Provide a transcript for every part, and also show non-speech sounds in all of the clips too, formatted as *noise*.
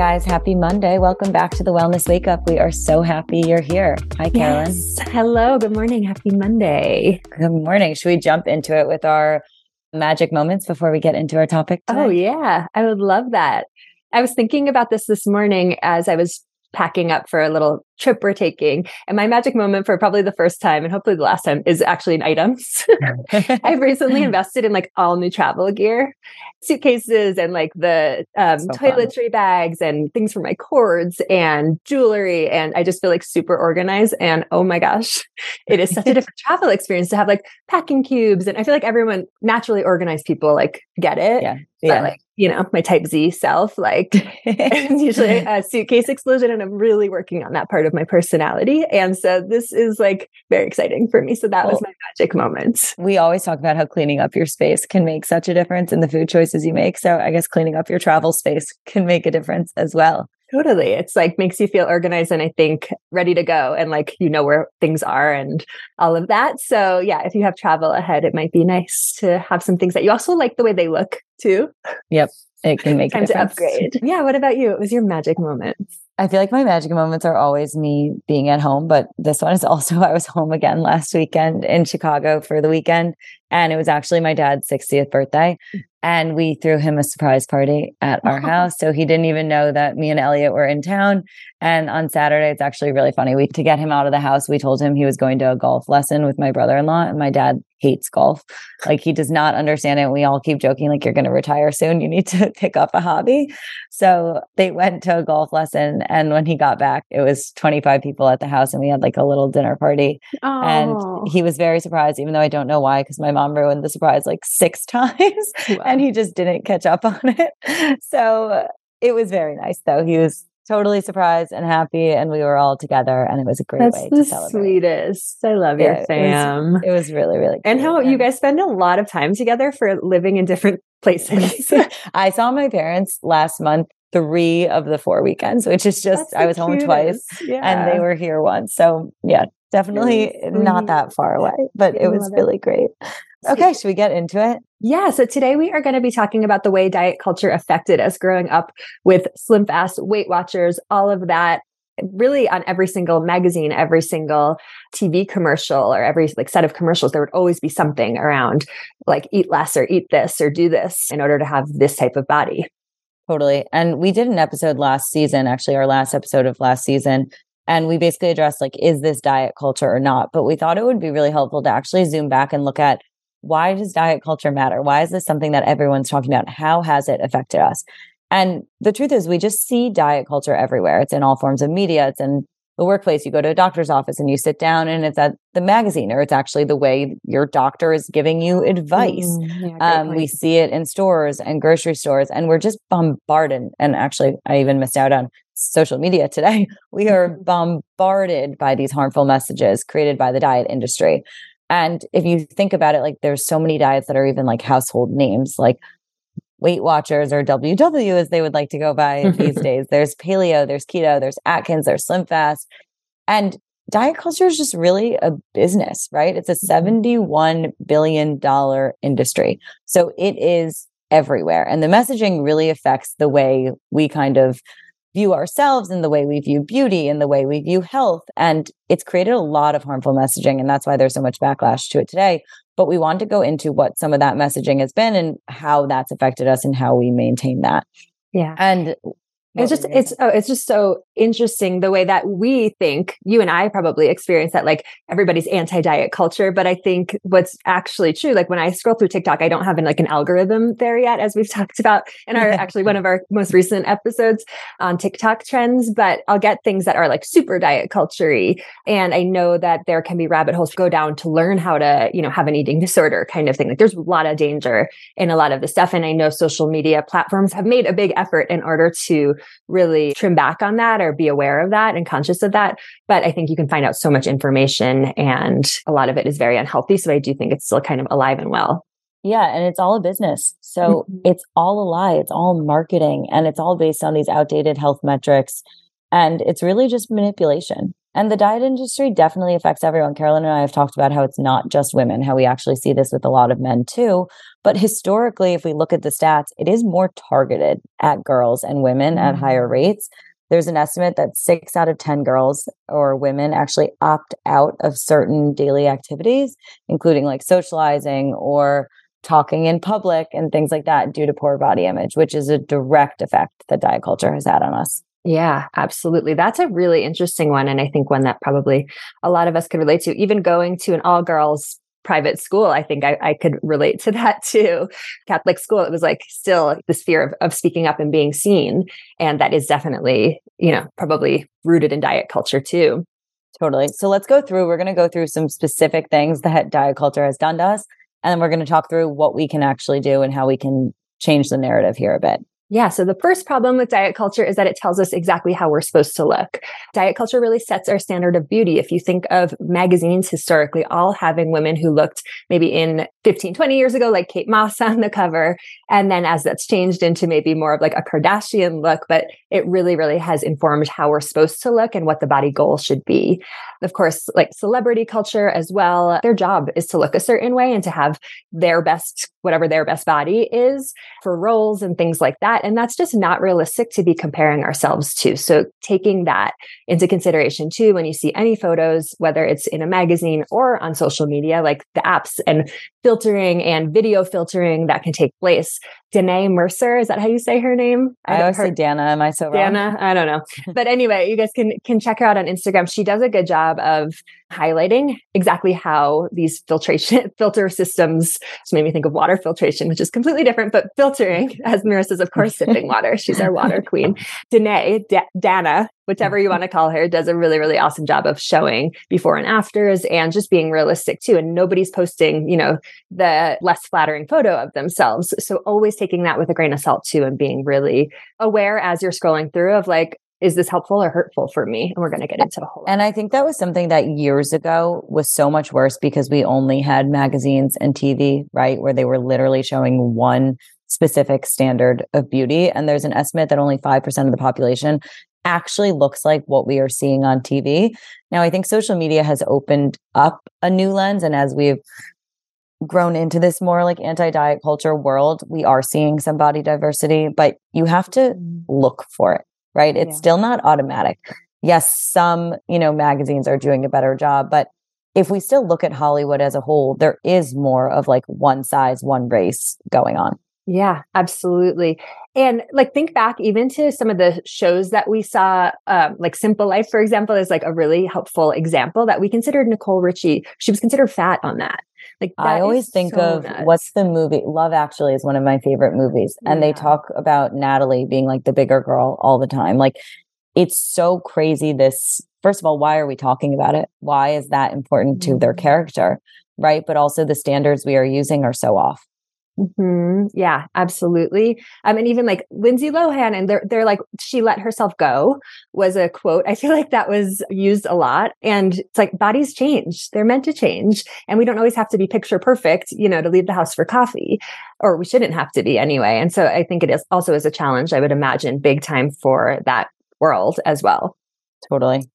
guys. Happy Monday. Welcome back to the Wellness Wake Up. We are so happy you're here. Hi, Carolyn. Yes. Hello. Good morning. Happy Monday. Good morning. Should we jump into it with our magic moments before we get into our topic? Today? Oh, yeah. I would love that. I was thinking about this this morning as I was packing up for a little trip we're taking. And my magic moment for probably the first time and hopefully the last time is actually in items. *laughs* *laughs* I've recently invested in like all new travel gear, suitcases and like the um, so toiletry fun. bags and things for my cords and jewelry. And I just feel like super organized. And oh my gosh, it is such a different *laughs* travel experience to have like packing cubes. And I feel like everyone naturally organized people like get it. Yeah. Yeah. like you know, my type Z self, like *laughs* it's usually *laughs* a suitcase explosion. And I'm really working on that part of my personality. And so this is like very exciting for me. So that well, was my magic moment. We always talk about how cleaning up your space can make such a difference in the food choices you make. So I guess cleaning up your travel space can make a difference as well. Totally. It's like makes you feel organized and I think ready to go and like you know where things are and all of that. So, yeah, if you have travel ahead, it might be nice to have some things that you also like the way they look too. Yep. It can make time to upgrade. Yeah. What about you? What was your magic moment? I feel like my magic moments are always me being at home, but this one is also *laughs* I was home again last weekend in Chicago for the weekend. And it was actually my dad's 60th birthday. And we threw him a surprise party at our house. So he didn't even know that me and Elliot were in town. And on Saturday, it's actually really funny. We to get him out of the house, we told him he was going to a golf lesson with my brother-in-law. And my dad hates golf. Like he does not understand it. We all keep joking, like, you're gonna retire soon. You need to *laughs* pick up a hobby. So they went to a golf lesson. And when he got back, it was 25 people at the house and we had like a little dinner party. Oh. And he was very surprised, even though I don't know why, because my mom ruined the surprise like six *laughs* times wow. and he just didn't catch up on it. So uh, it was very nice though. He was totally surprised and happy and we were all together and it was a great That's way the to celebrate. Sweetest. I love your fam. It was, it was really, really And how you guys spend a lot of time together for living in different *laughs* places. *laughs* I saw my parents last month three of the four weekends, which is just I was cutest. home twice yeah. and they were here once. So yeah, definitely not that far away, but it was really it. great. Okay, should we get into it? Yeah. So today we are going to be talking about the way diet culture affected us growing up with Slim Fast, Weight Watchers, all of that. Really, on every single magazine, every single TV commercial, or every like set of commercials, there would always be something around like eat less or eat this or do this in order to have this type of body. Totally. And we did an episode last season, actually, our last episode of last season, and we basically addressed like, is this diet culture or not? But we thought it would be really helpful to actually zoom back and look at why does diet culture matter? Why is this something that everyone's talking about? How has it affected us? And the truth is, we just see diet culture everywhere. It's in all forms of media. It's in the workplace. You go to a doctor's office and you sit down, and it's at the magazine, or it's actually the way your doctor is giving you advice. Mm, yeah, um, we see it in stores and grocery stores, and we're just bombarded. And actually, I even missed out on social media today. *laughs* We are *laughs* bombarded by these harmful messages created by the diet industry. And if you think about it, like there's so many diets that are even like household names, like Weight Watchers or WW as they would like to go by *laughs* these days. There's paleo, there's keto, there's Atkins, there's Slim Fast. And diet culture is just really a business, right? It's a mm-hmm. $71 billion industry. So it is everywhere. And the messaging really affects the way we kind of view ourselves and the way we view beauty and the way we view health. And it's created a lot of harmful messaging. And that's why there's so much backlash to it today. But we want to go into what some of that messaging has been and how that's affected us and how we maintain that. Yeah. And it's just it's oh, it's just so interesting the way that we think you and I probably experience that like everybody's anti-diet culture but I think what's actually true like when I scroll through TikTok I don't have an, like an algorithm there yet as we've *laughs* talked about in our *laughs* actually one of our most recent episodes on TikTok trends but I'll get things that are like super diet culture and I know that there can be rabbit holes to go down to learn how to you know have an eating disorder kind of thing. Like there's a lot of danger in a lot of the stuff and I know social media platforms have made a big effort in order to really trim back on that or be aware of that and conscious of that. But I think you can find out so much information and a lot of it is very unhealthy. So I do think it's still kind of alive and well. Yeah, and it's all a business. So mm-hmm. it's all a lie. It's all marketing and it's all based on these outdated health metrics. And it's really just manipulation. And the diet industry definitely affects everyone. Carolyn and I have talked about how it's not just women, how we actually see this with a lot of men too. But historically, if we look at the stats, it is more targeted at girls and women mm-hmm. at higher rates. There's an estimate that six out of 10 girls or women actually opt out of certain daily activities, including like socializing or talking in public and things like that due to poor body image, which is a direct effect that diet culture has had on us. Yeah, absolutely. That's a really interesting one. And I think one that probably a lot of us could relate to. Even going to an all girls private school, I think I, I, could relate to that too. Catholic school, it was like still this fear of, of speaking up and being seen. And that is definitely, you know, probably rooted in diet culture too. Totally. So let's go through, we're going to go through some specific things that diet culture has done to us. And then we're going to talk through what we can actually do and how we can change the narrative here a bit. Yeah. So the first problem with diet culture is that it tells us exactly how we're supposed to look. Diet culture really sets our standard of beauty. If you think of magazines historically, all having women who looked maybe in 15, 20 years ago, like Kate Moss *laughs* on the cover. And then as that's changed into maybe more of like a Kardashian look, but it really, really has informed how we're supposed to look and what the body goal should be. Of course, like celebrity culture as well, their job is to look a certain way and to have their best, whatever their best body is for roles and things like that. And that's just not realistic to be comparing ourselves to. So taking that into consideration too, when you see any photos, whether it's in a magazine or on social media, like the apps and filtering and video filtering that can take place. Danae Mercer, is that how you say her name? I, I always say Dana. Am I so wrong? Dana, I don't know. *laughs* but anyway, you guys can can check her out on Instagram. She does a good job of highlighting exactly how these filtration *laughs* filter systems just made me think of water filtration, which is completely different, but filtering, as Marissa's, of course, sipping water. She's our water *laughs* queen. Danae, D- Dana, whichever mm-hmm. you want to call her, does a really, really awesome job of showing before and afters and just being realistic too. And nobody's posting, you know, the less flattering photo of themselves. So always taking that with a grain of salt too and being really aware as you're scrolling through of like, is this helpful or hurtful for me? And we're going to get into a whole. And I think that was something that years ago was so much worse because we only had magazines and TV, right? Where they were literally showing one specific standard of beauty. And there's an estimate that only 5% of the population actually looks like what we are seeing on TV. Now, I think social media has opened up a new lens. And as we've grown into this more like anti diet culture world, we are seeing some body diversity, but you have to mm. look for it right? It's yeah. still not automatic. Yes, some, you know, magazines are doing a better job, but if we still look at Hollywood as a whole, there is more of like one size, one race going on. Yeah, absolutely. And like think back even to some of the shows that we saw, um, like Simple Life, for example, is like a really helpful example that we considered Nicole Richie. She was considered fat on that. Like I always think so of nuts. what's the movie? Love Actually is one of my favorite movies, and yeah. they talk about Natalie being like the bigger girl all the time. Like it's so crazy. This first of all, why are we talking about it? Why is that important to mm-hmm. their character? Right, but also the standards we are using are so off. Mm-hmm. Yeah, absolutely. Um, and even like Lindsay Lohan, and they're they're like she let herself go was a quote. I feel like that was used a lot, and it's like bodies change; they're meant to change, and we don't always have to be picture perfect, you know, to leave the house for coffee, or we shouldn't have to be anyway. And so I think it is also is a challenge. I would imagine big time for that world as well. Totally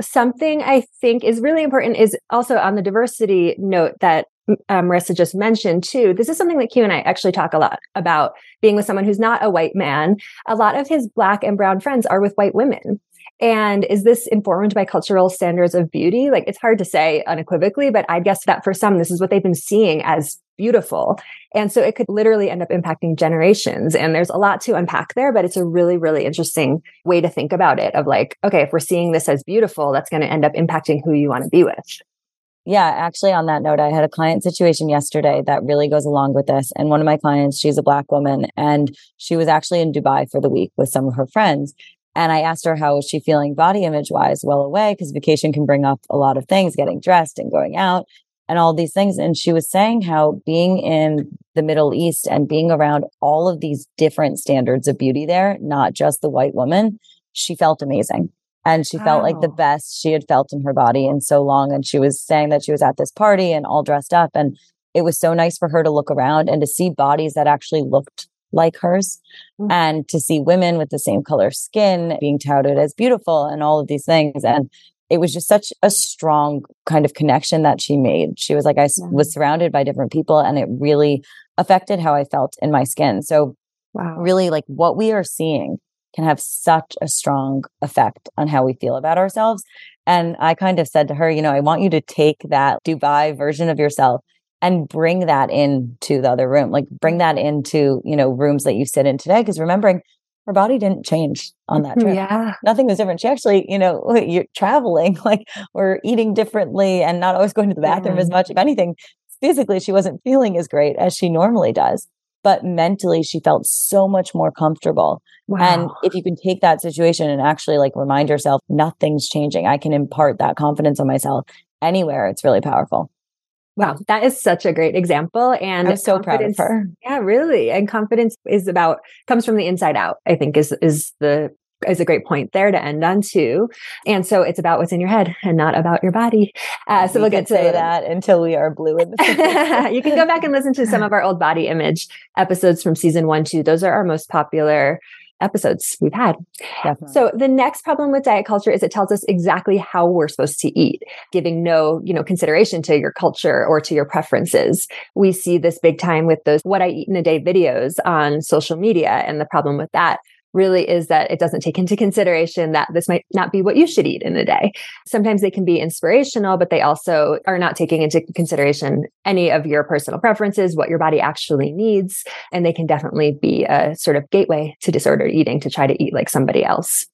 something I think is really important is also on the diversity note that um, Marissa just mentioned too. This is something that Q and I actually talk a lot about being with someone who's not a white man. A lot of his black and brown friends are with white women. And is this informed by cultural standards of beauty? Like it's hard to say unequivocally, but I guess that for some, this is what they've been seeing as beautiful. And so it could literally end up impacting generations. And there's a lot to unpack there, but it's a really, really interesting way to think about it of like, okay, if we're seeing this as beautiful, that's going to end up impacting who you want to be with. Yeah, actually, on that note, I had a client situation yesterday that really goes along with this. And one of my clients, she's a Black woman, and she was actually in Dubai for the week with some of her friends. And I asked her how was she feeling body image wise well away because vacation can bring up a lot of things, getting dressed and going out and all these things. And she was saying how being in the Middle East and being around all of these different standards of beauty there, not just the white woman, she felt amazing. And she felt like the best she had felt in her body in so long. And she was saying that she was at this party and all dressed up. And it was so nice for her to look around and to see bodies that actually looked like hers mm-hmm. and to see women with the same color skin being touted as beautiful and all of these things and it was just such a strong kind of connection that she made. She was like, I yeah. was surrounded by different people and it really affected how I felt in my skin. So, wow. really, like what we are seeing can have such a strong effect on how we feel about ourselves. And I kind of said to her, you know, I want you to take that Dubai version of yourself and bring that into the other room, like bring that into, you know, rooms that you sit in today. Cause remembering her body didn't change on that mm-hmm, trip. Yeah. Nothing was different. She actually, you know, *laughs* you're traveling, *laughs* like we're eating differently and not always going to the bathroom yeah. as much. If anything, physically, she wasn't feeling as great as she normally does. But mentally, she felt so much more comfortable. Wow. And if you can take that situation and actually like remind yourself, nothing's changing, I can impart that confidence on myself anywhere, it's really powerful. Wow, that is such a great example. And I'm so proud of her. Yeah, really. And confidence is about comes from the inside out, I think is is the is a great point there to end on too. And so it's about what's in your head and not about your body. Uh, so we will get to say that until we are blue in the *laughs* face. you can go back and listen to some of our old body image episodes from season one, two. Those are our most popular episodes we've had. Definitely. So the next problem with diet culture is it tells us exactly how we're supposed to eat, giving no, you know, consideration to your culture or to your preferences. We see this big time with those what I eat in a day videos on social media and the problem with that really is that it doesn't take into consideration that this might not be what you should eat in a day. Sometimes they can be inspirational, but they also are not taking into consideration any of your personal preferences, what your body actually needs. And they can definitely be a sort of gateway to disordered eating to try to eat like somebody else.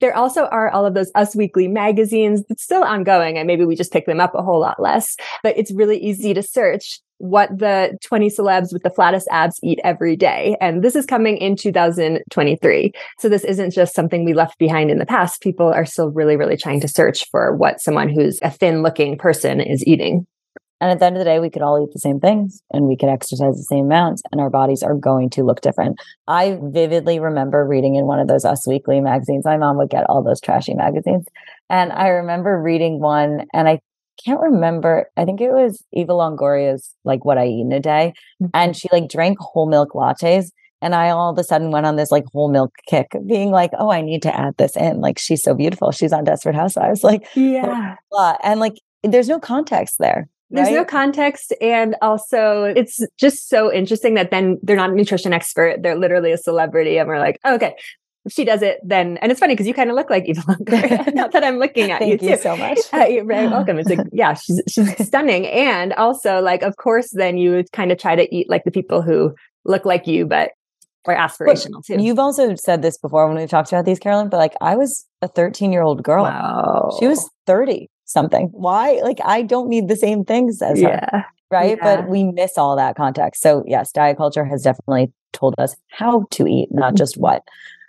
There also are all of those Us Weekly magazines. It's still ongoing and maybe we just pick them up a whole lot less, but it's really easy to search what the 20 celebs with the flattest abs eat every day. And this is coming in 2023. So this isn't just something we left behind in the past. People are still really, really trying to search for what someone who's a thin looking person is eating. And at the end of the day, we could all eat the same things and we could exercise the same amounts and our bodies are going to look different. I vividly remember reading in one of those Us Weekly magazines. My mom would get all those trashy magazines. And I remember reading one and I can't remember. I think it was Eva Longoria's like what I eat in a day. Mm-hmm. And she like drank whole milk lattes. And I all of a sudden went on this like whole milk kick, being like, oh, I need to add this in. Like she's so beautiful. She's on Desperate Housewives. *laughs* Like, yeah. Blah, blah. And like there's no context there. There's right? no context. And also, it's just so interesting that then they're not a nutrition expert. They're literally a celebrity. And we're like, oh, okay, if she does it, then and it's funny because you kind of look like Eva Longoria. *laughs* *laughs* Not that I'm looking at you. Thank you so much. Uh, you're very welcome. It's like yeah, she's she's *laughs* stunning, and also like of course, then you would kind of try to eat like the people who look like you, but are aspirational but too. You've also said this before when we've talked about these, Carolyn. But like, I was a 13 year old girl. Wow. She was 30 something. Why? Like, I don't need the same things as yeah. her. Right. Yeah. But we miss all that context. So yes, diet culture has definitely told us how to eat, not mm-hmm. just what.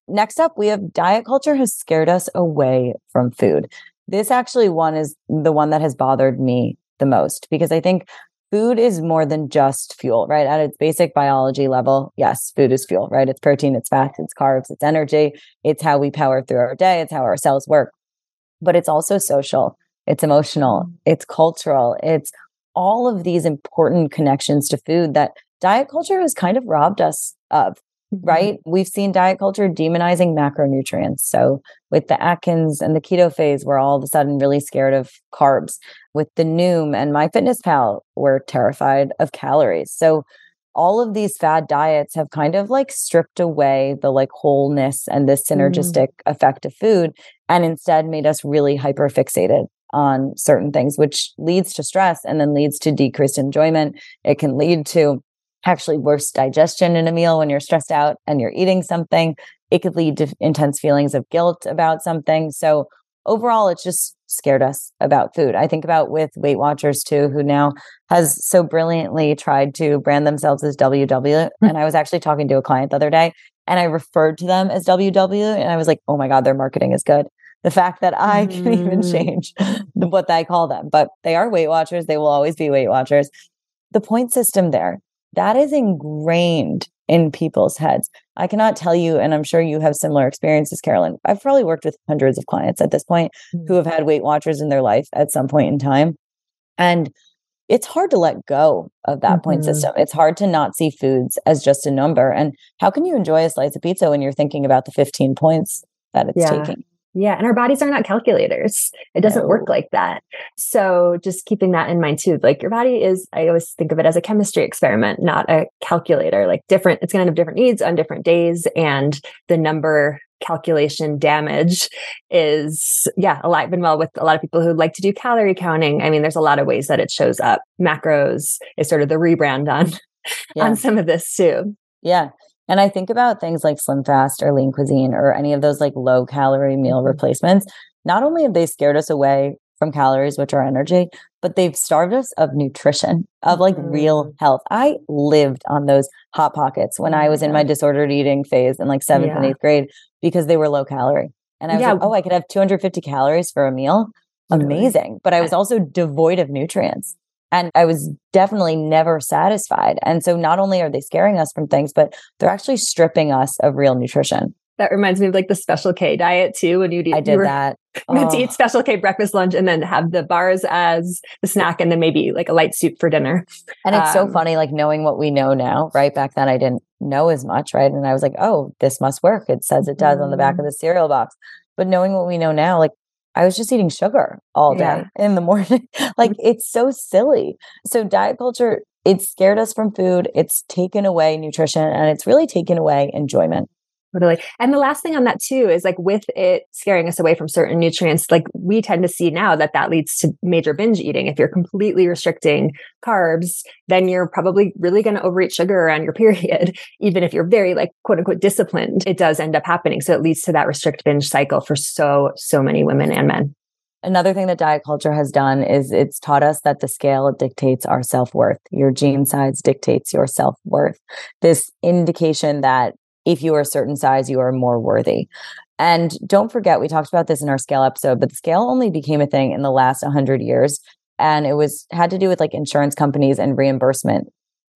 Next up, we have diet culture has scared us away from food. This actually one is the one that has bothered me the most because I think food is more than just fuel, right? At its basic biology level, yes, food is fuel, right? It's protein, it's fats, it's carbs, it's energy. It's how we power through our day, it's how our cells work. But it's also social, it's emotional, mm. it's cultural, it's all of these important connections to food that diet culture has kind of robbed us of. Mm-hmm. right? We've seen diet culture demonizing macronutrients. So with the Atkins and the keto phase, we're all of a sudden really scared of carbs. With the Noom and MyFitnessPal, we're terrified of calories. So all of these fad diets have kind of like stripped away the like wholeness and the mm-hmm. synergistic mm. effect of food and instead made us really hyper fixated on certain things, which leads to stress and then leads to decreased enjoyment. It can lead to actually worse digestion in a meal when you're stressed out and you're eating something. It could lead to intense feelings of guilt about something. So overall, it's just scared us about food. I think about with Weight Watchers too, who now has so brilliantly tried to brand themselves as WW. Hmm. And I was actually talking to a client the other day and I referred to them as WW. And I was like, oh my God, their marketing is good. The fact that I *laughs* can mm. even change what I call them, but they are Weight Watchers. They will always be Weight Watchers. The point system there that is ingrained in people's heads. I cannot tell you, and I'm sure you have similar experiences, Carolyn. I've probably worked with hundreds of clients at this point mm-hmm. who have had Weight Watchers in their life at some point in time. And it's hard to let go of that mm-hmm. point system. It's hard to not see foods as just a number. And how can you enjoy a slice of pizza when you're thinking about the 15 points that it's yeah. taking? Yeah. And our bodies are not calculators. It doesn't no. work like that. So just keeping that in mind too. Like your body is, I always think of it as a chemistry experiment, not a calculator. Like different, it's going to have different needs on different days. And the number calculation damage is, yeah, alive and well with a lot of people who like to do calorie counting. I mean, there's a lot of ways that it shows up. Macros is sort of the rebrand on, *laughs* yeah. on some of this too. Yeah. And I think about things like Slim Fast or Lean Cuisine or any of those like low calorie meal mm-hmm. replacements. Not only have they scared us away from calories, which are energy, but they've starved us of nutrition, of like mm-hmm. real health. I lived on those hot pockets when I was in my disordered eating phase in like seventh yeah. and eighth grade because they were low calorie. And I was yeah. like, oh, I could have 250 calories for a meal. Amazing. But I was also devoid of nutrients. And I was definitely never satisfied. And so not only are they scaring us from things, but they're actually stripping us of real nutrition. That reminds me of like the special K diet too. When you eat, I did you that. *laughs* Meant to eat special K breakfast, lunch, and then have the bars as the snack, and then maybe like a light soup for dinner. And it's um, so funny, like knowing what we know now. Right back then, I didn't know as much, right? And I was like, oh, this must work. It says it does mm. on the back of mm-hmm. the cereal box. But knowing what we know now, like I was just eating sugar all day yeah. in the morning. *laughs* like mm-hmm. it's so silly. So diet culture, it's scared us from food. It's taken away nutrition and it's really taken away enjoyment. Totally. And the last thing on that too is like with it scaring us away from certain nutrients, like we tend to see now that that leads to major binge eating. If you're completely restricting carbs, then you're probably really going to overeat sugar around your *laughs* period. Even if you're very like quote unquote disciplined, it does end up happening. So it leads to that restrict binge cycle for so, so many women and men. Another thing that diet culture has done is it's taught us that the scale dictates our self worth. Your jean size dictates your self worth. This indication that if you are a certain size, you are more worthy. And don't forget, we talked about this in our scale episode, but the scale only became a thing in the last 100 years. And it was had to do with like insurance companies and reimbursement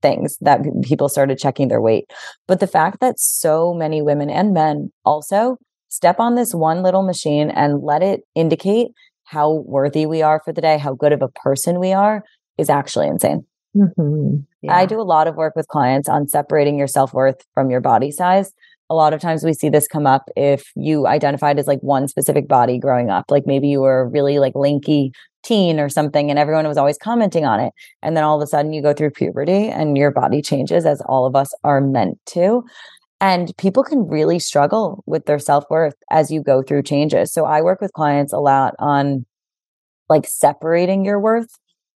things that people started checking their weight. But the fact that so many women and men also step on this one little machine and let it indicate how worthy we are for the day, how good of a person we are, is actually insane. Mm-hmm. Yeah. I do a lot of work with clients on separating your self worth from your body size. A lot of times we see this come up if you identified as like one specific body growing up, like maybe you were really like lanky teen or something, and everyone was always commenting on it. And then all of a sudden you go through puberty and your body changes as all of us are meant to. And people can really struggle with their self worth as you go through changes. So I work with clients a lot on like separating your worth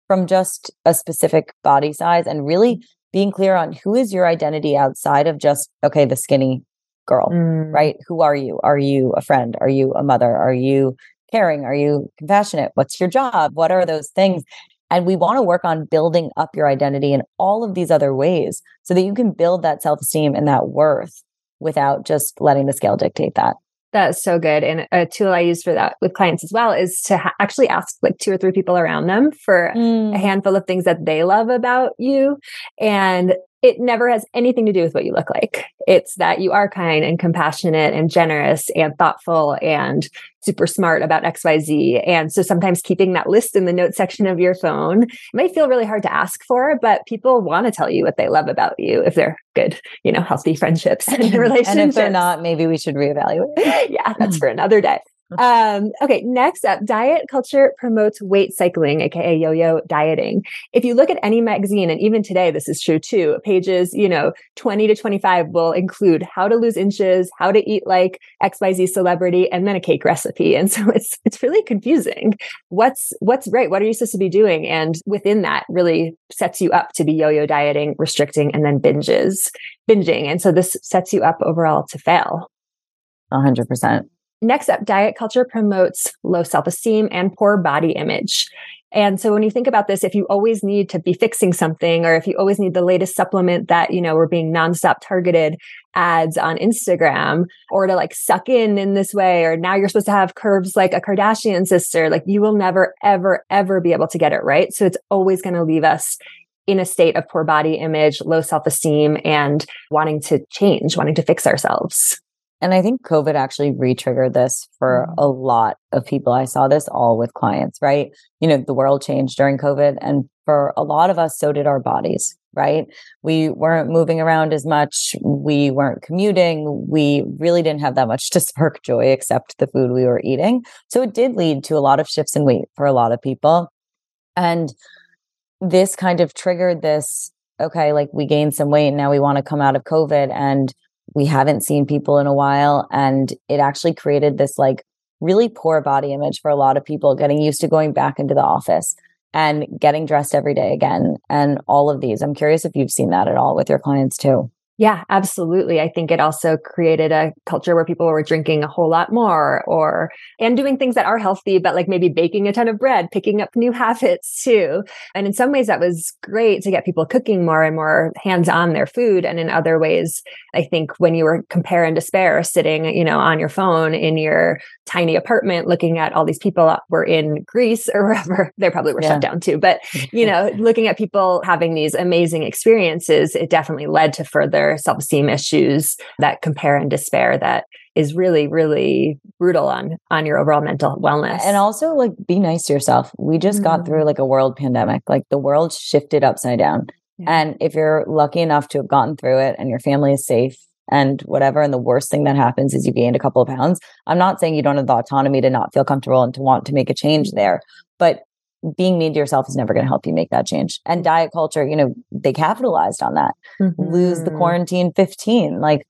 from just a specific body size and really being clear on who is your identity outside of just, okay, the skinny girl, mm. right? Who are you? Are you a friend? Are you a mother? Are you caring? Are you compassionate? What's your job? What are those things? And we want to work on building up your identity in all of these other ways so that you can build that self esteem and that worth without just letting the scale dictate that. That's so good. And a tool I use for that with clients as well is to ha- actually ask like two or three people around them for mm. a handful of things that they love about you. And it never has anything to do with what you look like. It's that you are kind and compassionate and generous and thoughtful and super smart about XYZ. And so sometimes keeping that list in the notes section of your phone might feel really hard to ask for, but people want to tell you what they love about you if they're good, you know, healthy friendships and relationships. and if they're not, maybe we should reevaluate. *laughs* yeah, that's for another day. Um, okay, next up, diet culture promotes weight cycling, aka yo-yo dieting. If you look at any magazine, and even today, this is true too, pages, you know, 20 to 25 will include how to lose inches, how to eat like XYZ celebrity, and then a cake recipe. *laughs* And so it's it's really confusing. What's what's right? What are you supposed to be doing? And within that really sets you up to be yo-yo dieting, restricting, and then binges, binging. And so this sets you up overall to fail. Hundred percent. Next up, diet culture promotes low self esteem and poor body image. And so when you think about this, if you always need to be fixing something, or if you always need the latest supplement that, you know, we're being nonstop targeted ads on Instagram, or to like suck in in this way, or now you're supposed to have curves like a Kardashian sister, like you will never, ever, ever be able to get it right. So it's always going to leave us in a state of poor body image, low self esteem, and wanting to change, wanting to fix ourselves. And I think COVID actually re-triggered this for mm-hmm. a lot of people. I saw this all with clients, right? You know, the world changed during COVID. And for a lot of us, so did our bodies. right? We weren't moving around as much. We weren't commuting. We really didn't have that much *laughs* to spark joy except the food we were eating. So it did lead to a lot of shifts in weight for a lot of people. And this kind of triggered this okay, like we gained some weight and now we want to come out of COVID and we haven't seen people in a while. And it actually created this like really poor body image for a lot of people getting used to going back into the office and getting dressed every day again and all of these. I'm curious if you've seen that at all with your clients too. Yeah, absolutely. I think it also created a culture where people were drinking a whole lot more or, and doing things that are healthy, but like maybe baking a ton of bread, picking up new *laughs* habits too. And in some ways that was great to get people cooking more and more hands on their food. And in other ways, I think when you were compare and despair sitting, you know, on your phone in your tiny apartment, looking at all these people were in Greece *laughs* or wherever they probably were yeah. shut down too. But, *laughs* you know, looking at people having these amazing experiences, it definitely led to further self-esteem issues that compare and despair that is really really brutal on on your overall mental wellness and also like be nice to yourself we just mm got through mm-hmm. like a world pandemic like the world shifted upside down yeah. and if you're lucky enough to have gotten through it and your family is safe and whatever and the worst thing that happens is you gained a couple of pounds i'm not saying you don't have the autonomy to not feel comfortable and to want to make a change mm-hmm. there but being mean to yourself is never going to help you make that change. And diet culture, you know, they capitalized on that. Mm-hmm. Lose the mm-hmm. quarantine 15. Like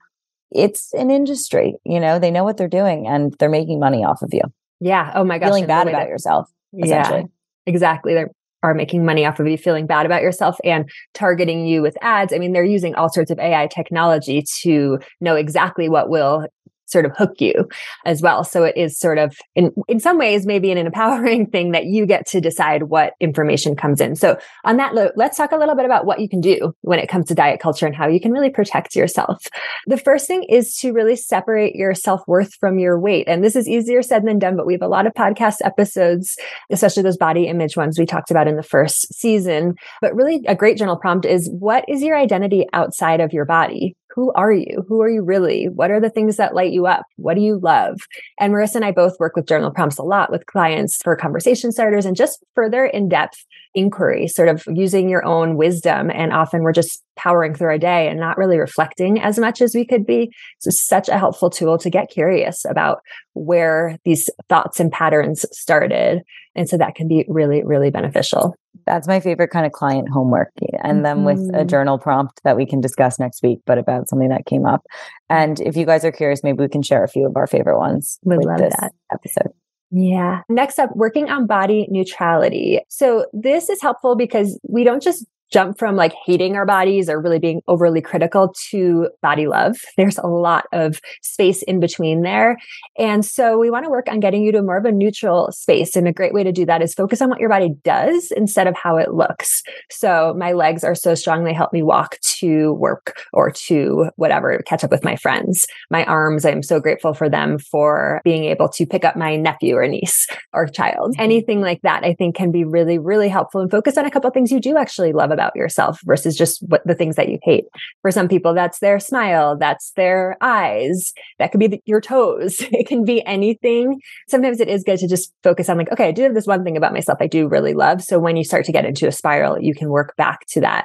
it's an industry, you know, they know what they're doing and they're making money off of you. Yeah. Oh my gosh. Feeling bad about that, yourself. Yeah. Exactly. They are making money off of you feeling bad about yourself and targeting you with ads. I mean, they're using all sorts of AI technology to know exactly what will sort of hook you as well. So it is sort of in, in some ways, maybe an empowering *laughs* thing that you get to decide what information comes in. So on that note, let's talk a little bit about what you can do when it comes to diet culture and how you can really protect yourself. *laughs* The first thing is to really separate your self worth from your weight. And this is easier said than done, but we have a lot of podcast episodes, especially those body image ones we talked about in the first season. But really a great journal prompt is what is your identity outside of your body? Who are you? Who are you really? What are the things that light you up? What do you love? And Marissa and I both work with journal prompts a lot with clients for conversation starters and just further in depth inquiry, sort of using your own wisdom. And often we're just powering through our day and not really reflecting as much as we could be. So such a helpful tool to get curious about where these thoughts and patterns started. And so that can be really, really beneficial. That's my favorite kind of client homework. And mm-hmm. then with a mm-hmm. journal prompt that we can discuss next week, but about something that came up. And if you guys are curious, maybe we can share a few of our favorite ones we with love that. episode. Yeah. Next up, working on body neutrality. So this is helpful because we don't just jump from like hating our bodies or really being overly critical to body love. There's a lot of space in between there. And so we want to work on getting you to more of a neutral space. And a great way to do that is focus on what your body does instead of how it looks. So my legs are so strong, they help me walk to work or to whatever, catch up with my friends. My arms, I'm so grateful for them for being able to pick up my nephew or niece or child. Mm-hmm. Anything like that, I think can be really, really helpful and focus on a couple things you do actually love about yourself versus just what the things that you hate. For some people, that's their smile, that's their eyes, that could be the, your toes. *laughs* It can be anything. Sometimes it is good to just focus on like, okay, I do have this one thing about myself I do really love. So when you start to get into a spiral, you can work back to that.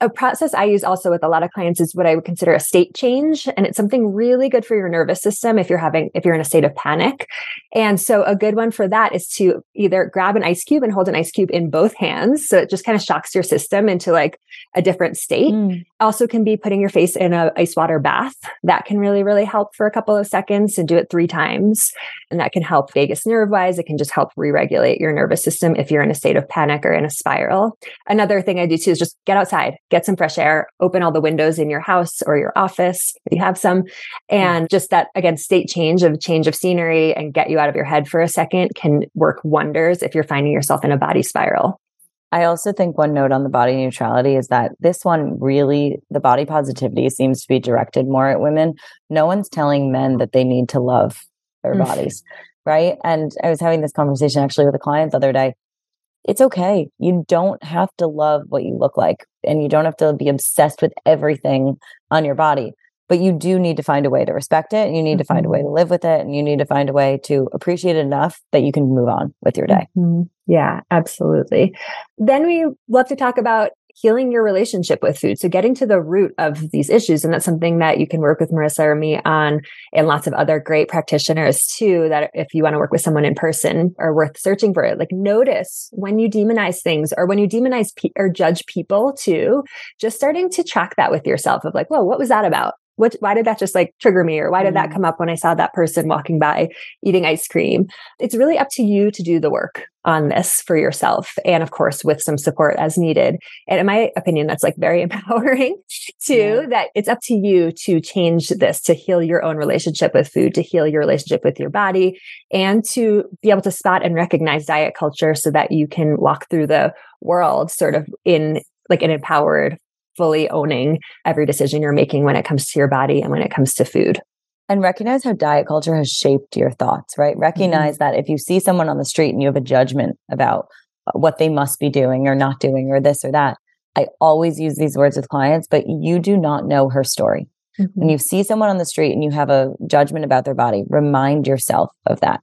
A process I use also with a lot of clients is what I would consider a state change. And it's something really good for your nervous system if you're having, if you're in a state of panic. And so a good one for that is to either grab an ice cube and hold an ice cube in both hands. So it just kind of shocks your system into like a different state. Mm. Also can be putting your face in a ice water bath. That can really, really help for a couple of seconds and do it three times. And that can help vagus nerve wise. It can just help re-regulate your nervous system if you're in a state of panic or in a spiral. Another thing I do too is just get outside outside, get some fresh air, open all the windows in your house or your office if you have some. And just that, again, state change of change of scenery and get you out of your head for a second can work wonders if you're finding yourself in a body spiral. I also think one note on the body neutrality is that this one really, the body positivity seems to be directed more at women. No one's telling men that they need to love their mm. bodies, right? And I was having this conversation actually with a client the other day it's okay. You don't have to love what you look like and you don't have to be obsessed with everything on your body. But you do need to find a way to respect it. And you need mm-hmm. to find a way mm-hmm. to live with it. And you need to find a way to appreciate it enough that you can move on with your day. Mm-hmm. Yeah, absolutely. Then we love to talk about healing your relationship with food. So getting to the root of these issues. And that's something that you can work with Marissa or me on and lots of other great practitioners too, that if you want to work with someone in person are worth searching for it. Like notice when you demonize things or when you demonize pe- or judge people too, just starting to track that with yourself of like, whoa, what was that about? What why did that just like trigger me or why did mm. that come up when i saw that person walking by eating ice cream it's really up to you to do the work on this for yourself and of course with some support as needed and in my opinion that's like very *laughs* empowering too yeah. that it's up to you to change this to heal your own relationship with food to heal your relationship with your body and to be able to spot and recognize diet culture so that you can walk through the world sort of in like an empowered fully owning every decision you're making when it comes to your body and when it comes to food. And recognize how diet culture has shaped your thoughts, right? Recognize mm-hmm. that if you see someone on the street and you have a judgment about uh, what they must be doing or not doing or this or that, I always use these words with clients, but you do not know her story. Mm-hmm. When you see someone on the street and you have a judgment about their body, remind yourself of that.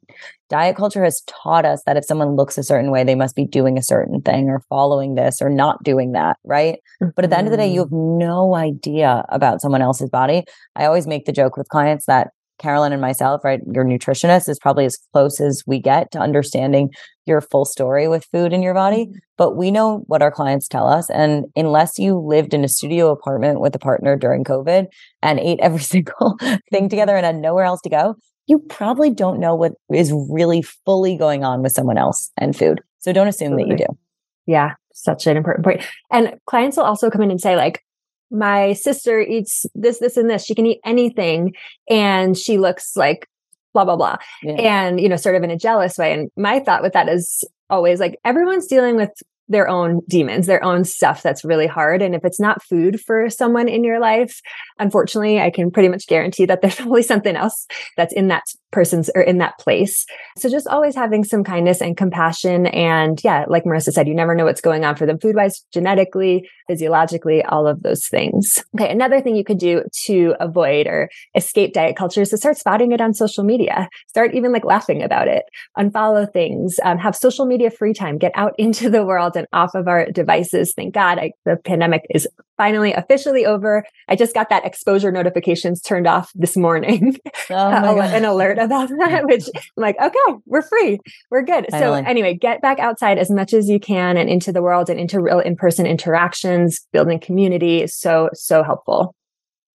Diet culture has taught us that if someone looks a certain way, they must be doing a certain thing or following this or not doing that, right? Mm-hmm. But at the end of the day, you mm-hmm. have no idea about someone else's body. I always make the joke with clients that Carolyn and myself, right? Your nutritionist is probably as close as we get to understanding your full story with food in your body. Mm-hmm. But we know what our clients tell us. And unless you lived in a studio apartment with a partner during COVID and ate every *laughs* single thing together and had nowhere else to go, you probably don't know what is really fully going on with someone else and food. So don't assume Absolutely. that you do. Yeah, such an important point. And clients will also come in and say, like, my sister eats this, this, and this. She can eat anything. And she looks like blah, blah, blah. Yeah. And, you know, sort of in a jealous way. And my thought with that is always like everyone's dealing with their own demons, their own stuff that's really hard. And if it's not food for someone in your life, unfortunately, I can pretty much guarantee that there's *laughs* probably something else that's in that person's or in that place. So just always having some kindness and compassion. And yeah, like Marissa said, you never know what's going on for them food wise, genetically, physiologically, all of those things. Okay. Another thing you could do to avoid or escape diet culture is to start spotting it on social media. Start even like laughing about it, unfollow things, um, have social media free time, get out *laughs* into the world and off of our devices. Thank God I, the pandemic is finally officially over. I just got that exposure notifications turned off this morning. *laughs* Oh an alert about *laughs* that, which I'm like, okay, we're free. We're good. Finally. So anyway, get back outside as much as you can and into the world and into real in-person interactions, building community is so, so helpful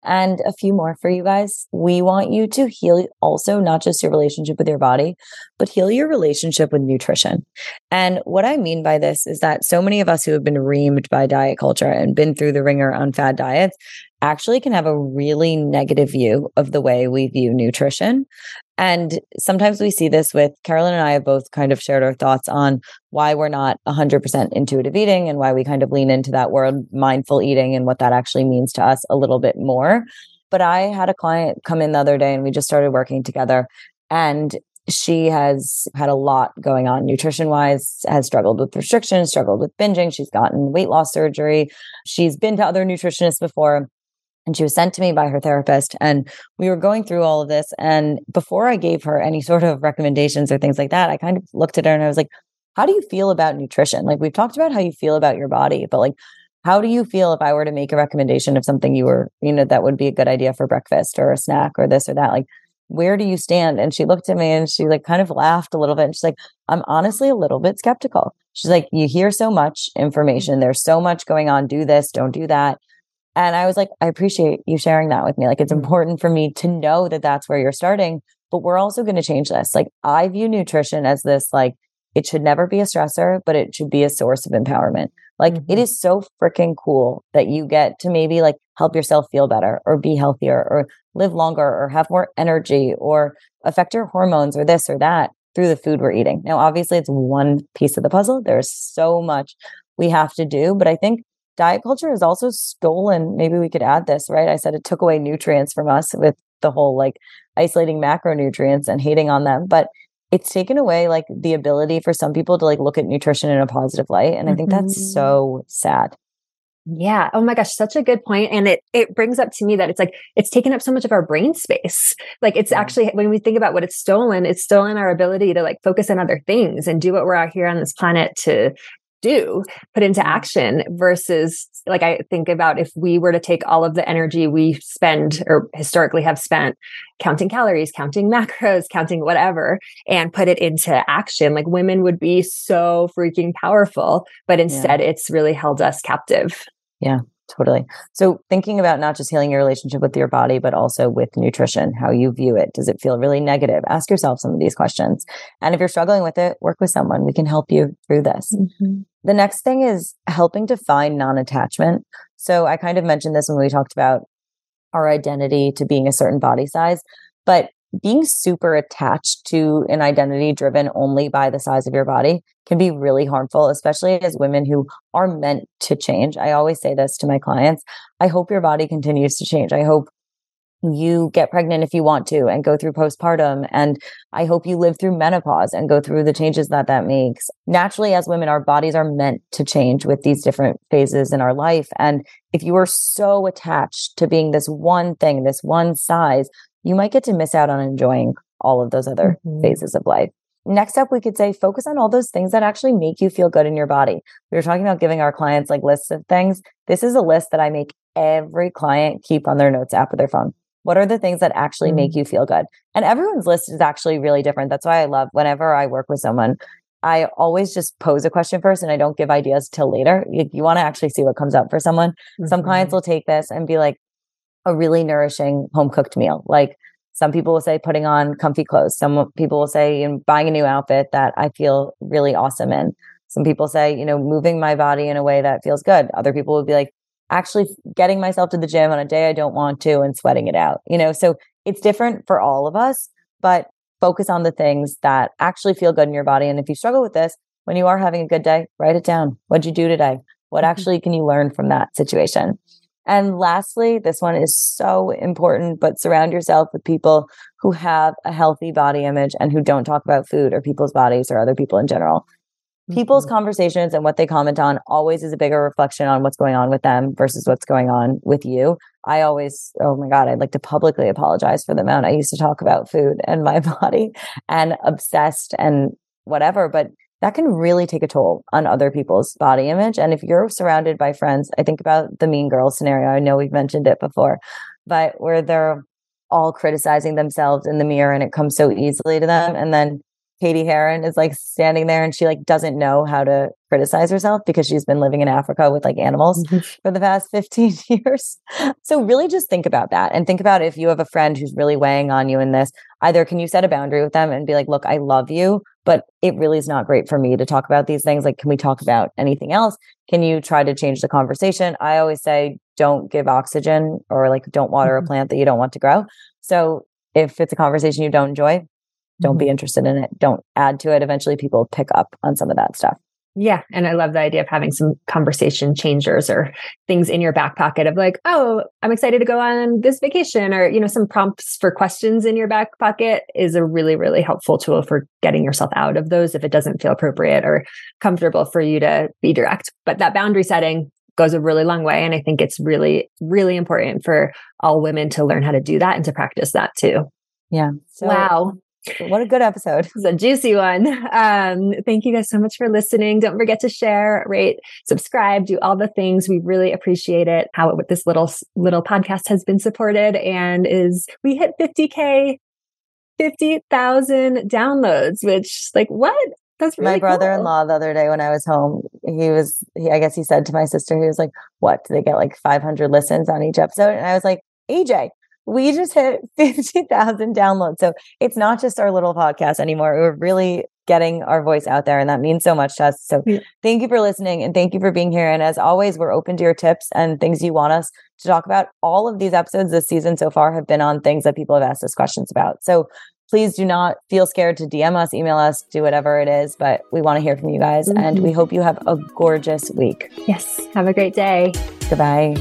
and a few more for you guys. We want you to heal also not just your relationship with your body, but heal your relationship with nutrition. And what I mean by this is that so many of us who have been reamed by diet culture and been through the ringer on fad diets actually can have a really negative view of the way we view nutrition. And sometimes we see this with Carolyn and I have both kind of shared our thoughts on why we're not 100% intuitive eating and why we kind of lean into that word mindful eating and what that actually means to us a little bit more. But I had a client come in the other day and we just started working together. And she has had a lot going on nutrition wise, has struggled with restrictions, struggled with binging. She's gotten weight loss surgery. She's been to other nutritionists before and she was sent to me by her therapist and we were going through all of this and before i gave her any sort of recommendations or things like that i kind of looked at her and i was like how do you feel about nutrition? Like we've talked about how you feel about your body but like how do you feel if i were to make a recommendation of something you were you know that would be a good idea for breakfast or a snack or this or that? Like where do you stand? And she looked at me and she like kind of laughed a little bit and she's like i'm honestly a little bit skeptical. She's like you hear so much information. Mm-hmm. There's so much going on. Do this don't do that and I was like, I appreciate you sharing that with me. Like, it's mm-hmm. important for me to know that that's where you're starting, but we're also going to change this. Like, I view nutrition as this, like, it should never be a stressor, but it should be a source of empowerment. Like, mm-hmm. it is so freaking cool that you get to maybe like help yourself feel better or be healthier or live longer or have more energy or affect your hormones or this or that through the food we're eating. Now, obviously, it's one piece of the puzzle. There's so much we have to do, but I think diet culture has also stolen maybe we could add this right i said it took away nutrients from us with the whole like isolating macronutrients and hating on them but it's taken away like the ability for some people to like look at nutrition in a positive light and i think mm-hmm. that's so sad yeah. Oh my gosh, such a good point. And it it brings up to me that it's like it's taken up so much of our brain space. Like it's yeah. actually when we think about what it's stolen, it's stolen our ability to like focus on other things and do what we're out here on this planet to do, put into mm-hmm. action versus like I think about if we were to take all of the energy we spend or historically have spent counting calories, counting *laughs* macros, counting whatever, and put it into action, like women would be so freaking powerful. But instead, yeah. it's really held us captive. Yeah. Totally. So, thinking about not just healing your relationship with your body, but also with nutrition, how you view it. Does it feel really negative? Ask yourself some of these questions. And if you're struggling with it, work with someone. We can help you through this. Mm-hmm. The next thing is helping to find non attachment. So, I kind of mentioned this when we talked about our identity to being a certain body size, but being super attached to an identity driven only by the size of your body can be really harmful, especially as women who are meant to change. I always say this to my clients. I hope your body continues to change. I hope you get pregnant if you want to and go through postpartum and i hope you live through menopause and go through the changes that that makes naturally as women our bodies are meant to change with these different phases in our life and if you are so attached to being this one thing this one size you might get to miss out on enjoying all of those other mm-hmm. phases of life. Next up, we could say focus on all those things that actually make you feel good in your body. We were talking about giving our clients like lists of things. This is a list that I make every client keep on their notes app of their phone. What are the things that actually mm-hmm. make you feel good? And everyone's list is actually really different. That's why I love whenever I work with someone, I always just pose a question first and I don't give ideas till later. You, you want to actually see what comes up for someone. Mm-hmm. Some clients mm-hmm. will take this and be like, a really nourishing home cooked meal. Like some people will say putting on comfy clothes. Some people will say you know, buying a new outfit that I feel really awesome in. Some people say, you know, moving my body in a way that feels good. Other people would be like, actually getting myself to the gym on a day I don't want to and sweating it out. You know, so it's different for all of us, but focus on the things that actually feel good in your body. And if you struggle with this, when you are having a good day, write it down. What'd you do today? What mm-hmm. actually can you learn from that situation? And lastly, this one is so important, but surround yourself with people who have a healthy body image and who don't talk about food or people's bodies or other people in general. Mm-hmm. People's conversations and what they comment on always is a bigger reflection on what's going on with them versus what's going on with you. I always, oh my God, I'd like to publicly apologize for the amount I used to talk about food and my *laughs* body and obsessed and whatever. But that can really take a toll on other people's body image. And if you're surrounded by friends, I think about the mean girl scenario. I know we've mentioned it before, but where they're all criticizing themselves in the mirror and it comes so easily to them. And then Cady Heron is like standing there and she like doesn't know how to criticize herself because she's been living in Africa with like animals mm-hmm. for the past 15 *laughs* years. So really just think about that and think about if you have a friend who's really weighing on you in this, either can you set a boundary with them and be like, look, I love you, but it really is not great for me to talk about these things. Like, can we talk about anything else? Can you try to change the conversation? I always say, don't give oxygen or like don't water mm-hmm. a plant that you don't want to grow. So if it's a conversation you don't enjoy, don't mm-hmm. be interested in it. Don't add to it. Eventually people pick up on some of that stuff. Yeah. And I love the idea of having some conversation changers or things in your back pocket of like, oh, I'm excited to go on this vacation or, you know, some prompts for questions in your back pocket is a really, really helpful tool for getting yourself out of those if it doesn't feel appropriate or comfortable for you to be direct. But that boundary setting goes a really long way. And I think it's really, really important for all women to learn how to do that and to practice that too. Yeah. So, wow. What a good episode. It's a juicy one. Um, thank you guys so much for listening. Don't forget to share, rate, subscribe, do all the things. We really appreciate it. How it, this little little podcast has been supported and is we hit 50k, 50,000 downloads, which like what? That's really my brother-in-law cool. the other day when I was home. He was, he, I guess he said to my sister, he was like, "What? Do they get like 500 listens on each episode?" And I was like, "AJ, we just hit *laughs* 50,000 downloads. So it's not just our little podcast anymore. We're really getting our voice out there, and that means so much to us. So yeah. thank you for listening and thank you for being here. And as always, we're open to your tips and things you want us to talk about. All of these episodes this season so far have been on things that people have asked us questions about. So please do not feel scared to DM us, email us, do whatever it is, but we want to hear from you guys. Mm-hmm. And we hope you have a gorgeous week. Yes. Have a great day. Goodbye.